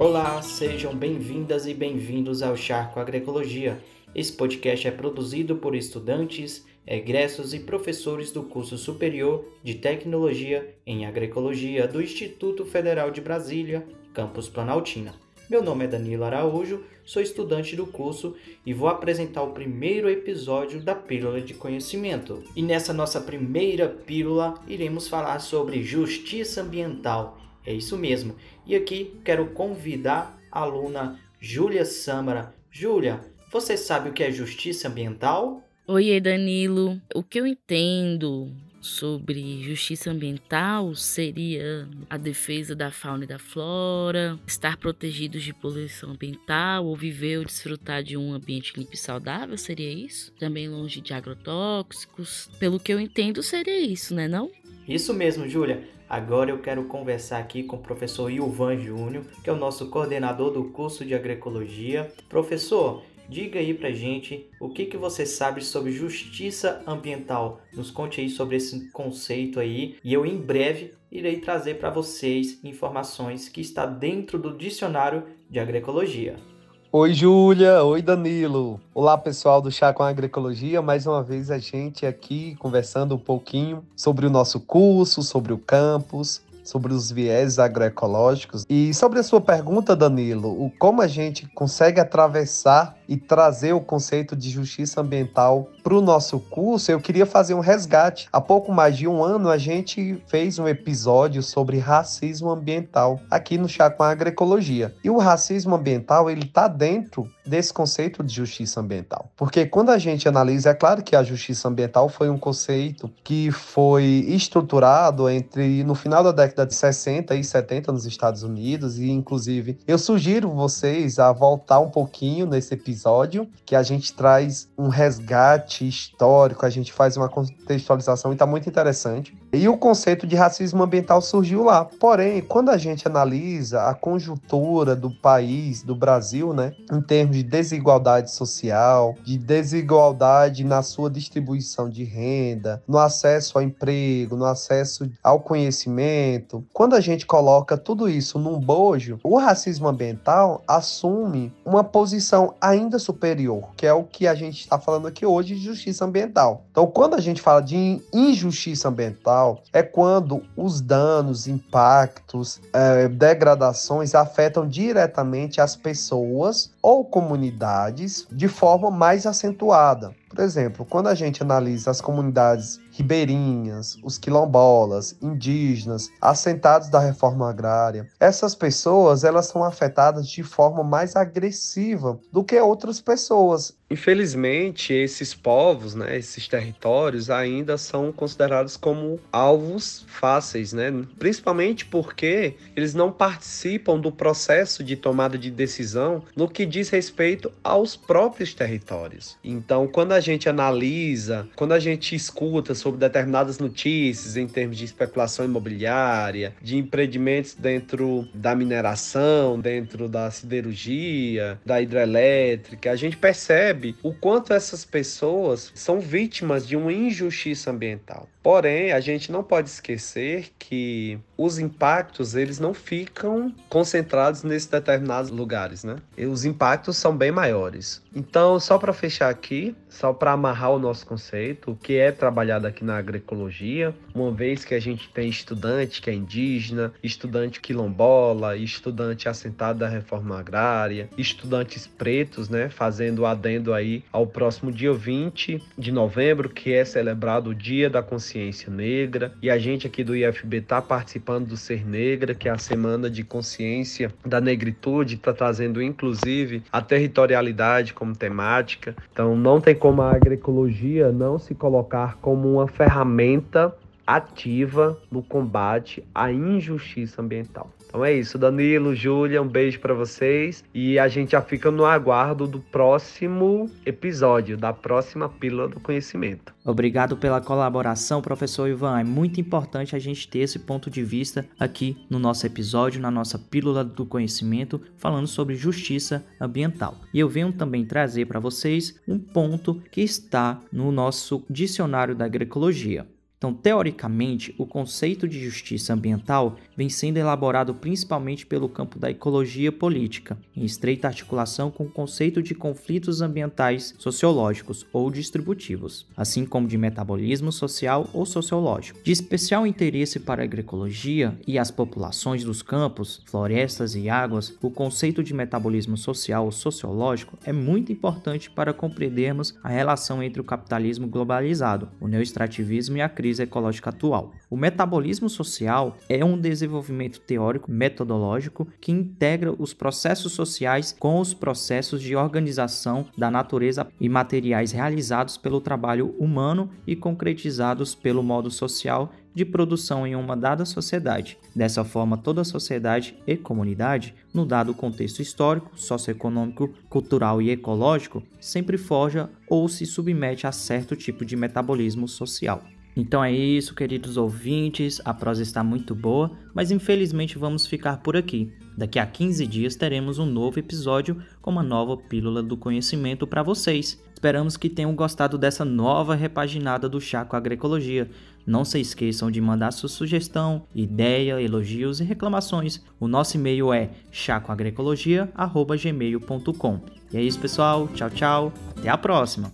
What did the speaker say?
Olá, sejam bem-vindas e bem-vindos ao Charco Agroecologia. Esse podcast é produzido por estudantes, egressos e professores do curso superior de Tecnologia em Agroecologia do Instituto Federal de Brasília, campus Planaltina. Meu nome é Danilo Araújo, sou estudante do curso e vou apresentar o primeiro episódio da Pílula de Conhecimento. E nessa nossa primeira pílula, iremos falar sobre justiça ambiental. É isso mesmo. E aqui quero convidar a aluna Júlia Samara. Júlia, você sabe o que é justiça ambiental? Oi, Danilo. O que eu entendo sobre justiça ambiental seria a defesa da fauna e da flora, estar protegidos de poluição ambiental ou viver ou desfrutar de um ambiente limpo e saudável, seria isso? Também longe de agrotóxicos. Pelo que eu entendo, seria isso, né não? Isso mesmo, Júlia. Agora eu quero conversar aqui com o professor Ilvan Júnior, que é o nosso coordenador do curso de agroecologia. Professor, Diga aí pra gente o que, que você sabe sobre justiça ambiental. Nos conte aí sobre esse conceito aí e eu em breve irei trazer para vocês informações que está dentro do dicionário de agroecologia. Oi, Júlia. Oi, Danilo. Olá, pessoal do Chá com Agroecologia. Mais uma vez a gente aqui conversando um pouquinho sobre o nosso curso, sobre o campus, sobre os viés agroecológicos. E sobre a sua pergunta, Danilo, o como a gente consegue atravessar e trazer o conceito de justiça ambiental para o nosso curso, eu queria fazer um resgate. Há pouco mais de um ano, a gente fez um episódio sobre racismo ambiental aqui no Chá com a Agroecologia. E o racismo ambiental, ele está dentro desse conceito de justiça ambiental. Porque quando a gente analisa, é claro que a justiça ambiental foi um conceito que foi estruturado entre no final da década de 60 e 70 nos Estados Unidos e inclusive eu sugiro vocês a voltar um pouquinho nesse episódio que a gente traz um resgate histórico, a gente faz uma contextualização e está muito interessante. E o conceito de racismo ambiental surgiu lá. Porém, quando a gente analisa a conjuntura do país, do Brasil, né, em termos de desigualdade social, de desigualdade na sua distribuição de renda, no acesso ao emprego, no acesso ao conhecimento, quando a gente coloca tudo isso num bojo, o racismo ambiental assume uma posição ainda superior, que é o que a gente está falando aqui hoje de justiça ambiental. Então, quando a gente fala de injustiça ambiental, ambiental é quando os danos, impactos, é, degradações afetam diretamente as pessoas ou comunidades de forma mais acentuada. Por exemplo, quando a gente analisa as comunidades ribeirinhas, os quilombolas, indígenas, assentados da reforma agrária, essas pessoas elas são afetadas de forma mais agressiva do que outras pessoas. Infelizmente, esses povos, né, esses territórios ainda são considerados como alvos fáceis, né? Principalmente porque eles não participam do processo de tomada de decisão no que diz respeito aos próprios territórios. Então, quando a gente analisa, quando a gente escuta sobre determinadas notícias em termos de especulação imobiliária, de empreendimentos dentro da mineração, dentro da siderurgia, da hidrelétrica, a gente percebe o quanto essas pessoas são vítimas de uma injustiça ambiental. Porém, a gente não pode esquecer que os impactos eles não ficam concentrados nesses determinados lugares, né? E os impactos são bem maiores. Então, só para fechar aqui, só para amarrar o nosso conceito, o que é trabalhado aqui na agroecologia, uma vez que a gente tem estudante que é indígena, estudante quilombola, estudante assentado da reforma agrária, estudantes pretos, né, fazendo adendo aí ao próximo dia 20 de novembro, que é celebrado o Dia da Consciência negra e a gente aqui do IFB está participando do Ser Negra, que é a semana de consciência da negritude, está trazendo inclusive a territorialidade como temática. Então não tem a agroecologia não se colocar como uma ferramenta ativa no combate à injustiça ambiental. Então é isso, Danilo, Júlia, um beijo para vocês e a gente já fica no aguardo do próximo episódio, da próxima Pílula do Conhecimento. Obrigado pela colaboração, professor Ivan. É muito importante a gente ter esse ponto de vista aqui no nosso episódio, na nossa Pílula do Conhecimento, falando sobre justiça ambiental. E eu venho também trazer para vocês um ponto que está no nosso dicionário da agroecologia Então, teoricamente, o conceito de justiça ambiental vem sendo elaborado principalmente pelo campo da ecologia política, em estreita articulação com o conceito de conflitos ambientais sociológicos ou distributivos, assim como de metabolismo social ou sociológico. De especial interesse para a agroecologia e as populações dos campos, florestas e águas, o conceito de metabolismo social ou sociológico é muito importante para compreendermos a relação entre o capitalismo globalizado, o neoextrativismo e a crise crise ecológica atual. O metabolismo social é um desenvolvimento teórico metodológico que integra os processos sociais com os processos de organização da natureza e materiais realizados pelo trabalho humano e concretizados pelo modo social de produção em uma dada sociedade. Dessa forma, toda sociedade e comunidade, no dado contexto histórico, socioeconômico, cultural e ecológico, sempre forja ou se submete a certo tipo de metabolismo social. Então é isso, queridos ouvintes. A prosa está muito boa, mas infelizmente vamos ficar por aqui. Daqui a 15 dias teremos um novo episódio com uma nova pílula do conhecimento para vocês. Esperamos que tenham gostado dessa nova repaginada do Chá com Agroecologia. Não se esqueçam de mandar sua sugestão, ideia, elogios e reclamações. O nosso e-mail é chacoagrecologia.gmail.com. E é isso, pessoal. Tchau, tchau. Até a próxima.